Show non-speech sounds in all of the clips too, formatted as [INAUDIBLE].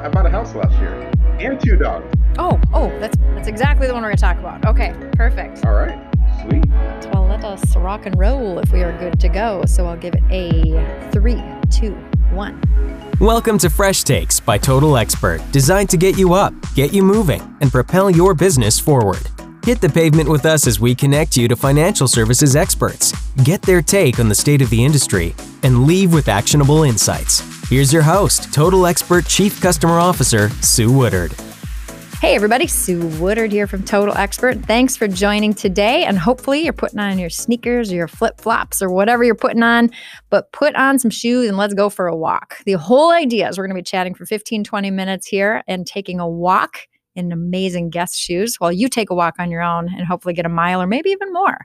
I bought a house last year and two dogs. Oh, oh, that's that's exactly the one we're going to talk about. Okay, perfect. All right, sweet. Well, let us rock and roll if we are good to go. So I'll give it a three, two, one. Welcome to Fresh Takes by Total Expert, designed to get you up, get you moving, and propel your business forward. Hit the pavement with us as we connect you to financial services experts, get their take on the state of the industry, and leave with actionable insights. Here's your host, Total Expert Chief Customer Officer, Sue Woodard. Hey, everybody, Sue Woodard here from Total Expert. Thanks for joining today. And hopefully, you're putting on your sneakers or your flip flops or whatever you're putting on, but put on some shoes and let's go for a walk. The whole idea is we're going to be chatting for 15, 20 minutes here and taking a walk in amazing guest shoes while you take a walk on your own and hopefully get a mile or maybe even more.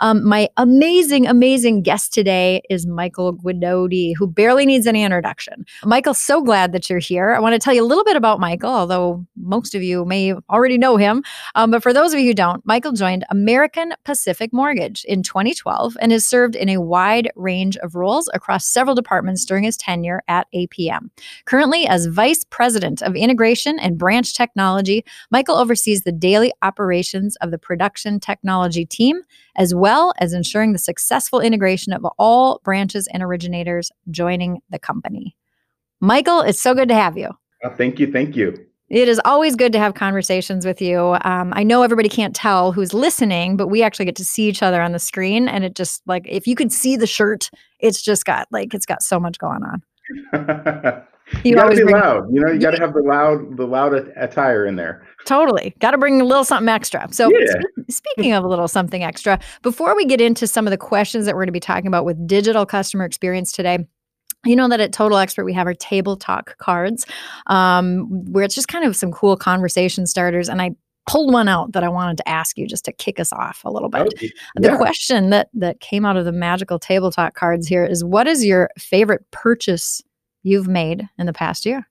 Um, my amazing, amazing guest today is Michael Guidotti, who barely needs any introduction. Michael, so glad that you're here. I want to tell you a little bit about Michael, although most of you may already know him. Um, but for those of you who don't, Michael joined American Pacific Mortgage in 2012 and has served in a wide range of roles across several departments during his tenure at APM. Currently, as Vice President of Integration and Branch Technology Michael oversees the daily operations of the production technology team, as well as ensuring the successful integration of all branches and originators joining the company. Michael, it's so good to have you. Uh, thank you. Thank you. It is always good to have conversations with you. Um, I know everybody can't tell who's listening, but we actually get to see each other on the screen. And it just like, if you could see the shirt, it's just got like, it's got so much going on. [LAUGHS] You, you gotta be bring, loud. You know, you gotta have the loud, the loud attire in there. Totally. Got to bring a little something extra. So, yeah. speaking of a little something extra, before we get into some of the questions that we're going to be talking about with digital customer experience today, you know that at Total Expert we have our table talk cards, um, where it's just kind of some cool conversation starters, and I pulled one out that I wanted to ask you just to kick us off a little bit. Okay. Yeah. The question that that came out of the magical table talk cards here is, what is your favorite purchase you've made in the past year?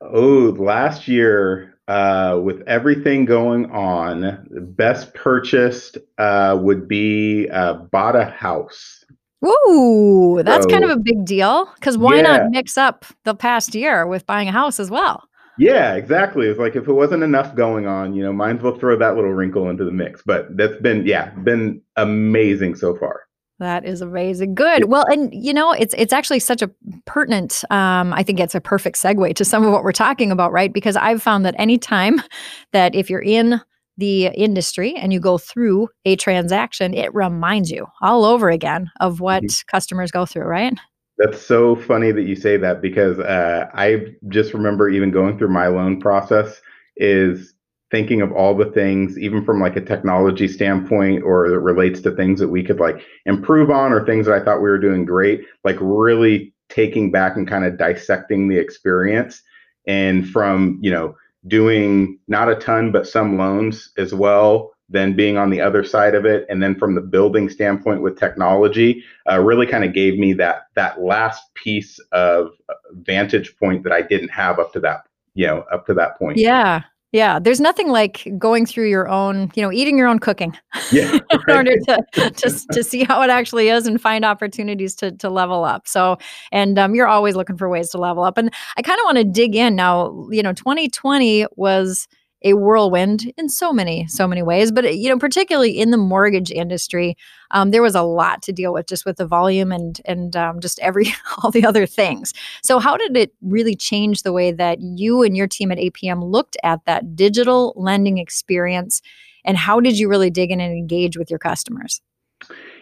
Oh, last year, uh, with everything going on, the best purchased uh, would be uh, bought a house. Ooh, that's so, kind of a big deal. Because why yeah. not mix up the past year with buying a house as well? Yeah, exactly. It's like if it wasn't enough going on, you know, might as well throw that little wrinkle into the mix. But that's been, yeah, been amazing so far. That is amazing. Good. Well, and you know, it's it's actually such a pertinent. Um, I think it's a perfect segue to some of what we're talking about, right? Because I've found that anytime [LAUGHS] that if you're in the industry and you go through a transaction, it reminds you all over again of what mm-hmm. customers go through, right? That's so funny that you say that because uh, I just remember even going through my loan process is thinking of all the things, even from like a technology standpoint, or it relates to things that we could like improve on or things that I thought we were doing great, like really taking back and kind of dissecting the experience. And from, you know, doing not a ton, but some loans as well, then being on the other side of it. And then from the building standpoint with technology, uh, really kind of gave me that, that last piece of uh, vantage point that I didn't have up to that, you know, up to that point. Yeah. Yeah, there's nothing like going through your own, you know, eating your own cooking [LAUGHS] yeah, in order to, to to see how it actually is and find opportunities to to level up. So, and um, you're always looking for ways to level up. And I kind of want to dig in now. You know, 2020 was a whirlwind in so many so many ways but you know particularly in the mortgage industry um, there was a lot to deal with just with the volume and and um, just every [LAUGHS] all the other things. So how did it really change the way that you and your team at apm looked at that digital lending experience and how did you really dig in and engage with your customers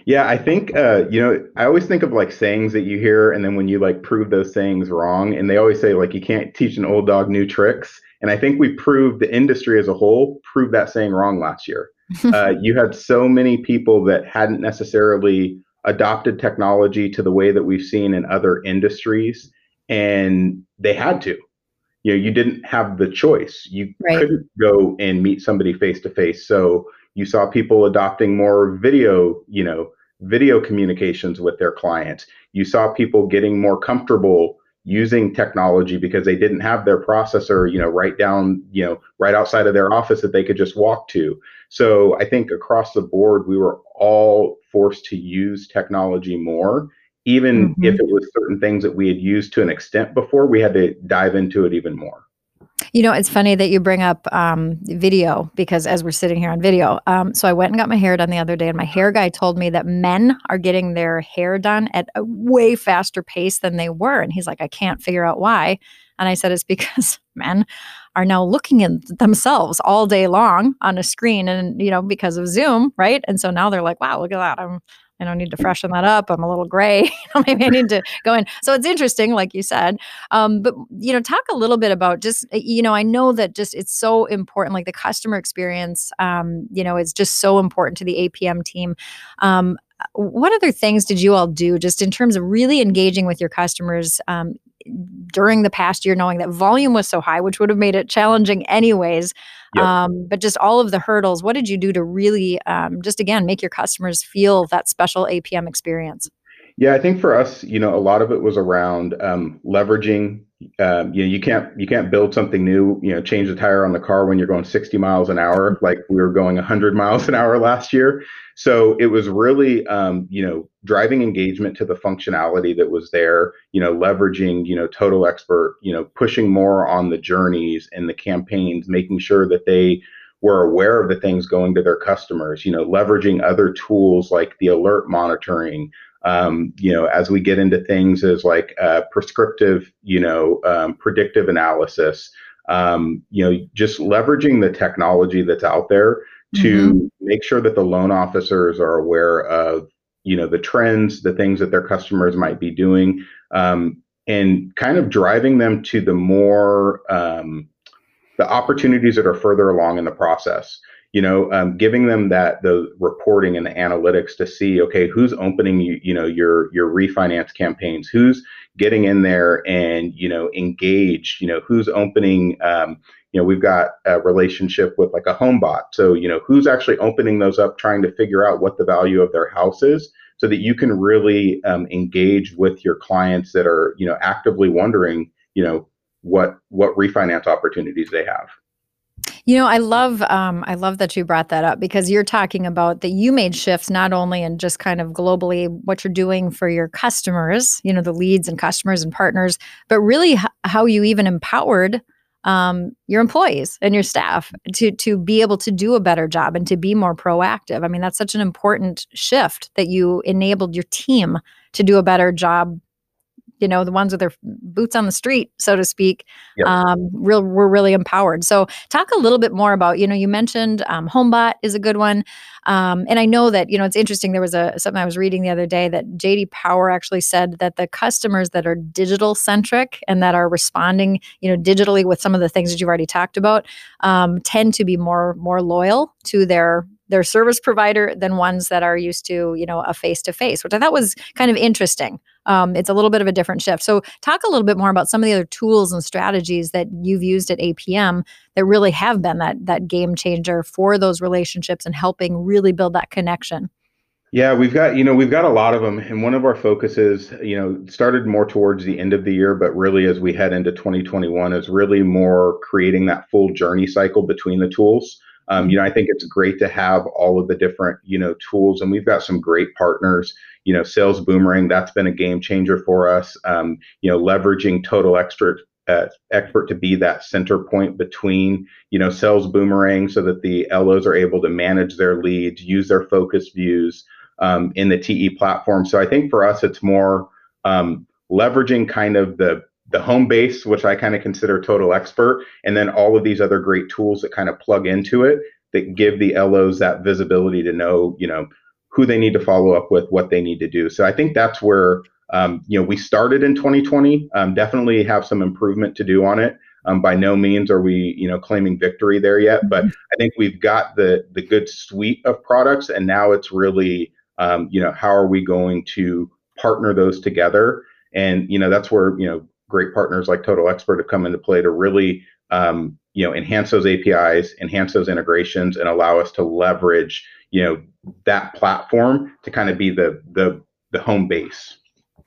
yeah, I think uh, you know, I always think of like sayings that you hear, and then when you like prove those sayings wrong, and they always say like you can't teach an old dog new tricks. And I think we proved the industry as a whole proved that saying wrong last year. [LAUGHS] uh, you had so many people that hadn't necessarily adopted technology to the way that we've seen in other industries, and they had to. You know, you didn't have the choice. You right. couldn't go and meet somebody face to face. So you saw people adopting more video, you know, video communications with their clients. You saw people getting more comfortable using technology because they didn't have their processor, you know, right down, you know, right outside of their office that they could just walk to. So I think across the board, we were all forced to use technology more. even mm-hmm. if it was certain things that we had used to an extent before, we had to dive into it even more. You know, it's funny that you bring up um, video because as we're sitting here on video, um, so I went and got my hair done the other day, and my hair guy told me that men are getting their hair done at a way faster pace than they were. And he's like, I can't figure out why. And I said, it's because [LAUGHS] men are now looking at themselves all day long on a screen and, you know, because of Zoom, right? And so now they're like, wow, look at that. I'm I don't need to freshen that up. I'm a little gray. [LAUGHS] maybe I need to go in. So it's interesting, like you said. Um, but you know, talk a little bit about just you know, I know that just it's so important. Like the customer experience, um, you know, is just so important to the APM team. Um, what other things did you all do just in terms of really engaging with your customers um, during the past year, knowing that volume was so high, which would have made it challenging anyways? Yep. Um, but just all of the hurdles, what did you do to really um, just again make your customers feel that special APM experience? Yeah, I think for us, you know, a lot of it was around um, leveraging. Um, you know, you can't you can't build something new. You know, change the tire on the car when you're going 60 miles an hour, like we were going 100 miles an hour last year. So it was really, um, you know, driving engagement to the functionality that was there. You know, leveraging, you know, Total Expert. You know, pushing more on the journeys and the campaigns, making sure that they were aware of the things going to their customers. You know, leveraging other tools like the alert monitoring. Um, you know, as we get into things as like uh, prescriptive, you know, um, predictive analysis. Um, you know, just leveraging the technology that's out there to mm-hmm. make sure that the loan officers are aware of you know the trends the things that their customers might be doing um, and kind of driving them to the more um, the opportunities that are further along in the process you know um, giving them that the reporting and the analytics to see okay who's opening you, you know your your refinance campaigns? Who's getting in there and you know engaged? You know who's opening um, you know we've got a relationship with like a Homebot. So you know who's actually opening those up trying to figure out what the value of their house is so that you can really um, engage with your clients that are you know actively wondering you know what what refinance opportunities they have you know, I love um, I love that you brought that up because you're talking about that you made shifts not only in just kind of globally what you're doing for your customers, you know, the leads and customers and partners, but really h- how you even empowered um, your employees and your staff to to be able to do a better job and to be more proactive. I mean, that's such an important shift that you enabled your team to do a better job you know the ones with their boots on the street so to speak yep. um, real we're really empowered so talk a little bit more about you know you mentioned um, homebot is a good one um, and i know that you know it's interesting there was a something i was reading the other day that jd power actually said that the customers that are digital centric and that are responding you know digitally with some of the things that you've already talked about um, tend to be more more loyal to their their service provider than ones that are used to you know a face to face which i thought was kind of interesting um, it's a little bit of a different shift so talk a little bit more about some of the other tools and strategies that you've used at apm that really have been that that game changer for those relationships and helping really build that connection yeah, we've got, you know, we've got a lot of them. And one of our focuses, you know, started more towards the end of the year, but really as we head into 2021 is really more creating that full journey cycle between the tools. Um, you know, I think it's great to have all of the different, you know, tools, and we've got some great partners. You know, Sales Boomerang, that's been a game changer for us. Um, you know, leveraging Total Expert uh, expert to be that center point between you know sales boomerang so that the LOs are able to manage their leads, use their focus views um, in the TE platform. So I think for us, it's more um, leveraging kind of the the home base, which I kind of consider total expert, and then all of these other great tools that kind of plug into it that give the LOs that visibility to know, you know, who they need to follow up with, what they need to do. So I think that's where um, you know we started in 2020. Um, definitely have some improvement to do on it. Um, by no means are we you know claiming victory there yet, but mm-hmm. I think we've got the the good suite of products, and now it's really um, you know how are we going to partner those together and you know that's where you know great partners like Total Expert have come into play to really um, you know enhance those APIs, enhance those integrations, and allow us to leverage you know that platform to kind of be the the the home base.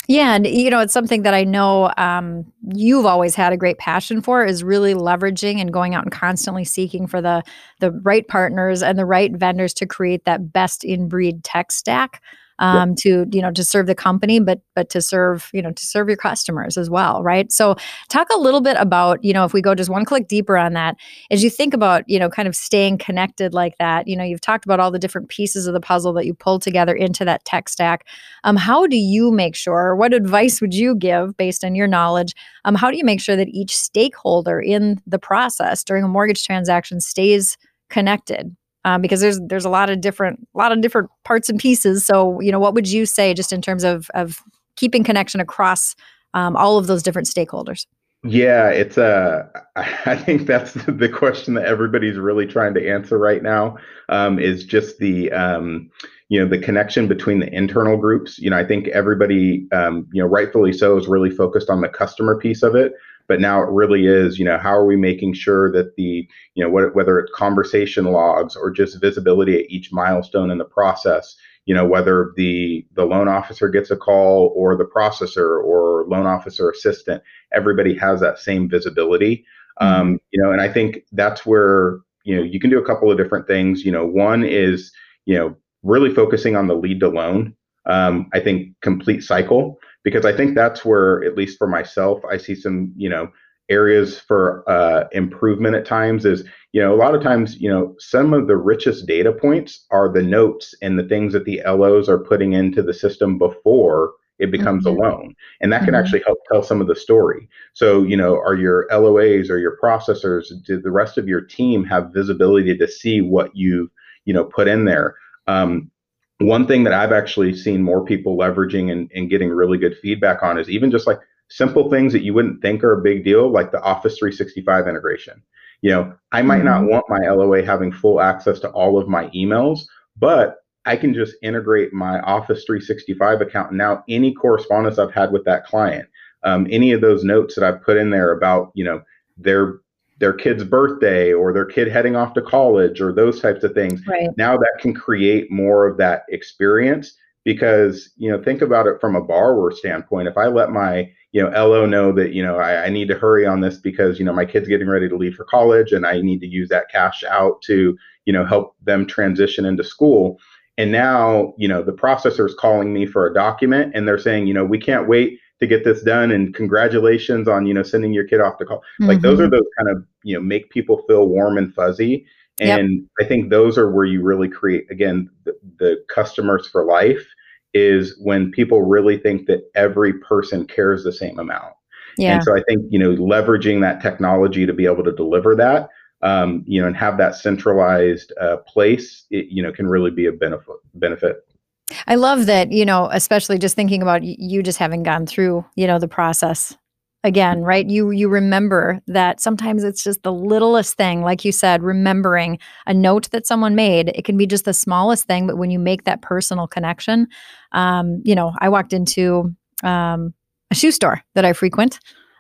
Yeah, and you know, it's something that I know um, you've always had a great passion for is really leveraging and going out and constantly seeking for the the right partners and the right vendors to create that best in breed tech stack um, to you know to serve the company, but but to serve you know to serve your customers as well, right? So talk a little bit about you know if we go just one click deeper on that, as you think about you know kind of staying connected like that. You know, you've talked about all the different pieces of the puzzle that you pull together into that tech stack. Um, how do you make sure? What advice would you give based on your knowledge? Um, how do you make sure that each stakeholder in the process during a mortgage transaction stays connected? Um, because there's there's a lot of different a lot of different parts and pieces. So you know, what would you say just in terms of of keeping connection across um, all of those different stakeholders? Yeah, it's a. [LAUGHS] I think that's the question that everybody's really trying to answer right now. Um, is just the um, you know the connection between the internal groups. You know, I think everybody, um, you know, rightfully so, is really focused on the customer piece of it. But now it really is, you know, how are we making sure that the, you know, what, whether it's conversation logs or just visibility at each milestone in the process, you know whether the the loan officer gets a call or the processor or loan officer assistant everybody has that same visibility. Mm-hmm. um, you know and i think that's where you know you can do a couple of different things. You know one is you know really focusing on the lead to loan. Um, i think complete cycle because i think that's where at least for myself i see some you know areas for uh, improvement at times is you know a lot of times you know some of the richest data points are the notes and the things that the los are putting into the system before it becomes mm-hmm. a loan and that can mm-hmm. actually help tell some of the story so you know are your loas or your processors did the rest of your team have visibility to see what you you know put in there um, one thing that i've actually seen more people leveraging and, and getting really good feedback on is even just like simple things that you wouldn't think are a big deal, like the Office 365 integration. You know, I might mm-hmm. not want my LOA having full access to all of my emails, but I can just integrate my Office 365 account. Now, any correspondence I've had with that client, um, any of those notes that I've put in there about, you know, their their kid's birthday or their kid heading off to college or those types of things. Right. Now that can create more of that experience because you know think about it from a borrower standpoint. If I let my you know, LO know that, you know, I, I, need to hurry on this because, you know, my kid's getting ready to leave for college and I need to use that cash out to, you know, help them transition into school. And now, you know, the processor is calling me for a document and they're saying, you know, we can't wait to get this done and congratulations on, you know, sending your kid off to college. Mm-hmm. Like those are mm-hmm. those kind of, you know, make people feel warm and fuzzy. And yep. I think those are where you really create, again, the, the customers for life is when people really think that every person cares the same amount. Yeah. And so I think, you know, leveraging that technology to be able to deliver that, um, you know, and have that centralized uh, place, it, you know, can really be a benefit. benefit. I love that, you know, especially just thinking about you just having gone through, you know, the process again right? You you remember that sometimes it's just the littlest thing like you said remembering a note that someone made. It can be just the smallest thing but when you make that personal connection um, you know i walked into um, a shoe store that i frequent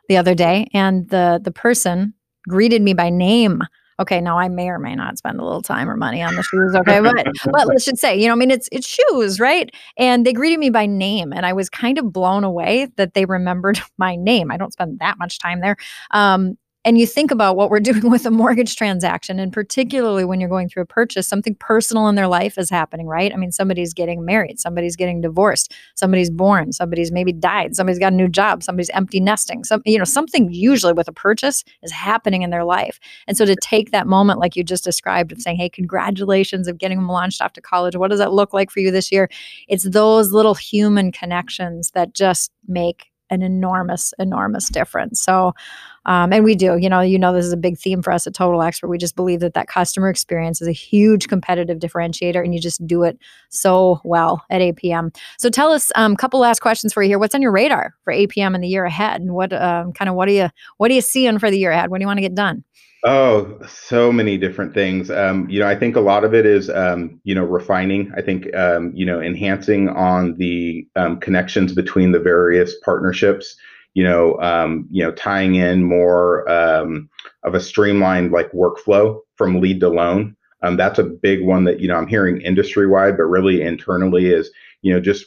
the other day and the the person greeted me by name okay, now I may or may not spend a little time or money on the shoes. Okay, but but [LAUGHS] let's just say, you know, I mean, it's it's shoes, right? And they greeted me by name, and I was kind of blown away that they remembered [LAUGHS] my name. I don't spend that much time there. Um, and you think about what we're [LAUGHS] doing with a mortgage transaction, and particularly when you're going through a purchase, something personal in their life is happening, right? I mean, somebody's getting married, somebody's getting divorced, somebody's born, somebody's maybe died, somebody's got a new job, somebody's empty nesting. Some, you know, something usually with a purchase is happening in their life. And so to take that moment, like you just described, of saying, "Hey, congratulations of getting them launched off to college. What does that look like for you this year?" It's those little human connections that just make an enormous, enormous difference. So, um, and we do, you know, you know, this is a big theme for us at Total Expert. We just believe that that customer experience is a huge competitive differentiator, and you just do it so well at APM. So, tell us a um, couple last questions for you here. What's on your radar for APM in the year ahead, and what um, kind of what are you what are you seeing for the year ahead? What do you want to get done? Oh, so many different things. Um, you know, I think a lot of it is, um, you know, refining. I think, um, you know, enhancing on the um, connections between the various partnerships. You know, um, you know, tying in more um, of a streamlined like workflow from lead to loan. Um, that's a big one that you know I'm hearing industry wide, but really internally is, you know, just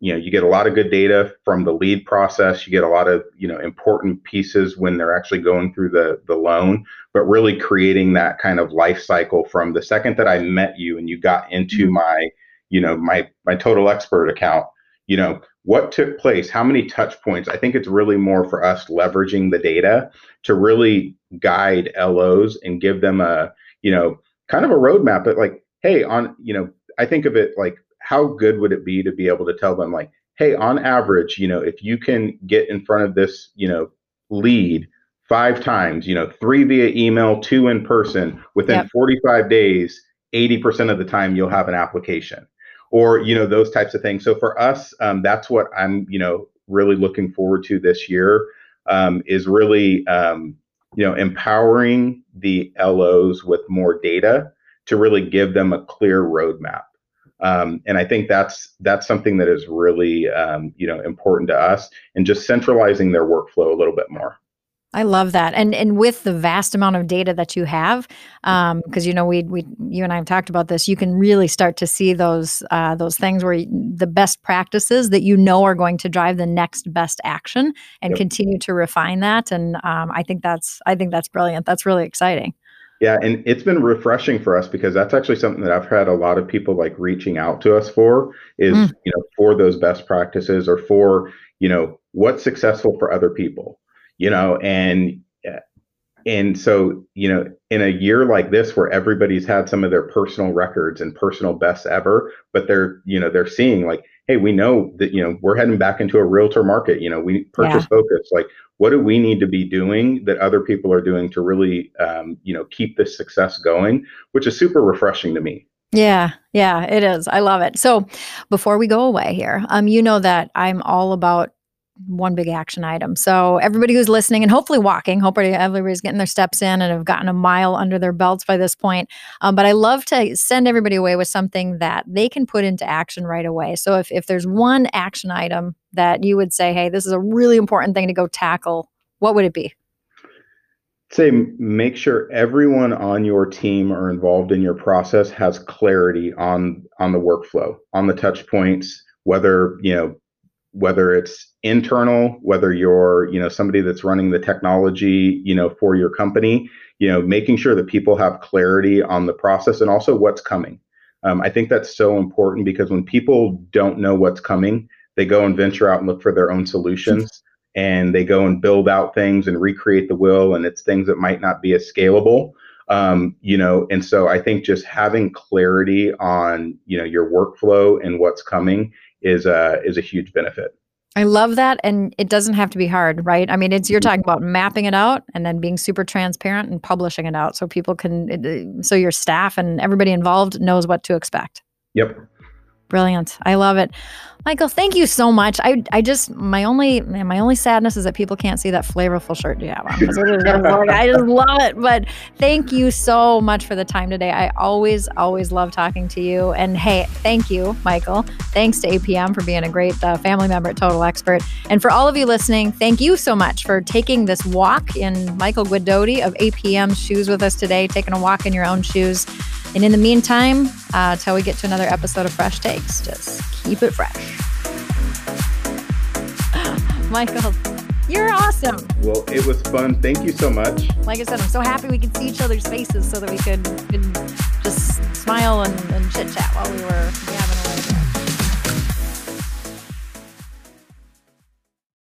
you know you get a lot of good data from the lead process you get a lot of you know important pieces when they're actually going through the the loan but really creating that kind of life cycle from the second that i met you and you got into mm-hmm. my you know, my my total expert account, you know, what took place, how many touch points. I think it's really more for us leveraging the data to really guide LOs and give them a, you know, kind of a roadmap. But like, hey, on, you know, I think of it like, how good would it be to be able to tell them like, hey, on average, you know, if you can get in front of this, you know, lead five times, you know, three via email, two in person, within yep. 45 days, 80% of the time you'll have an application or, you know, those types of things. So for us, um, that's what I'm, you know, really looking forward to this year um, is really, um, you know, empowering the LOs with more data to really give them a clear roadmap. Um, and I think that's that's something that is really um, you know important to us, and just centralizing their workflow a little bit more. I love that, and and with the vast amount of data that you have, because um, you know we we you and I have talked about this, you can really start to see those uh, those things where you, the best practices that you know are going to drive the next best action, and yep. continue to refine that. And um, I think that's I think that's brilliant. That's really exciting. Yeah, and it's been refreshing for us because that's actually something that I've had a lot of people like reaching out to us for is, mm. you know, for those best practices or for, you know, what's successful for other people, you know, and and so, you know, in a year like this where everybody's had some of their personal records and personal best ever, but they're, you know, they're seeing like, hey, we know that, you know, we're heading back into a realtor market, you know, we purchase yeah. focus, like what do we need to be doing that other people are doing to really um, you know keep this success going which is super refreshing to me yeah, yeah, it is. I love it. So, before we go away here, um, you know that I'm all about one big action item. So everybody who's listening and hopefully walking, hopefully everybody's getting their steps in and have gotten a mile under their belts by this point. Um, but I love to send everybody away with something that they can put into action right away. So if, if there's one action item that you would say, hey, this is a really important thing to go tackle, what would it be? Say, make sure everyone on your team or involved in your process has clarity on on the workflow, on the touch points, whether you know whether it's internal, whether you're, you know, somebody that's running the technology, you know, for your company, you know, making sure that people have clarity on the process and also what's coming. Um, I think that's so important because when people don't know what's coming, they go and venture out and look for their own solutions and they go and build out things and recreate the will and it's things that might not be as scalable. Um, you know, and so I think just having clarity on, you know, your workflow and what's coming is a is a huge benefit. I love that. And it doesn't have to be hard, right? I mean, it's you're talking about mapping it out and then being super transparent and publishing it out so people can, so your staff and everybody involved knows what to expect. Yep. Brilliant. I love it. Michael, thank you so much. I I just my only my only sadness is that people can't see that flavorful shirt you have on. I just love it. But thank you so much for the time today. I always always love talking to you. And hey, thank you, Michael. Thanks to APM for being a great uh, family member at Total Expert. And for all of you listening, thank you so much for taking this walk in Michael Guidotti of APM shoes with us today. Taking a walk in your own shoes. And in the meantime, uh, till we get to another episode of Fresh Takes, just keep it fresh. [GASPS] Michael, you're awesome. Well, it was fun. Thank you so much. Like I said, I'm so happy we could see each other's faces so that we could, could just smile and, and chit chat while we were having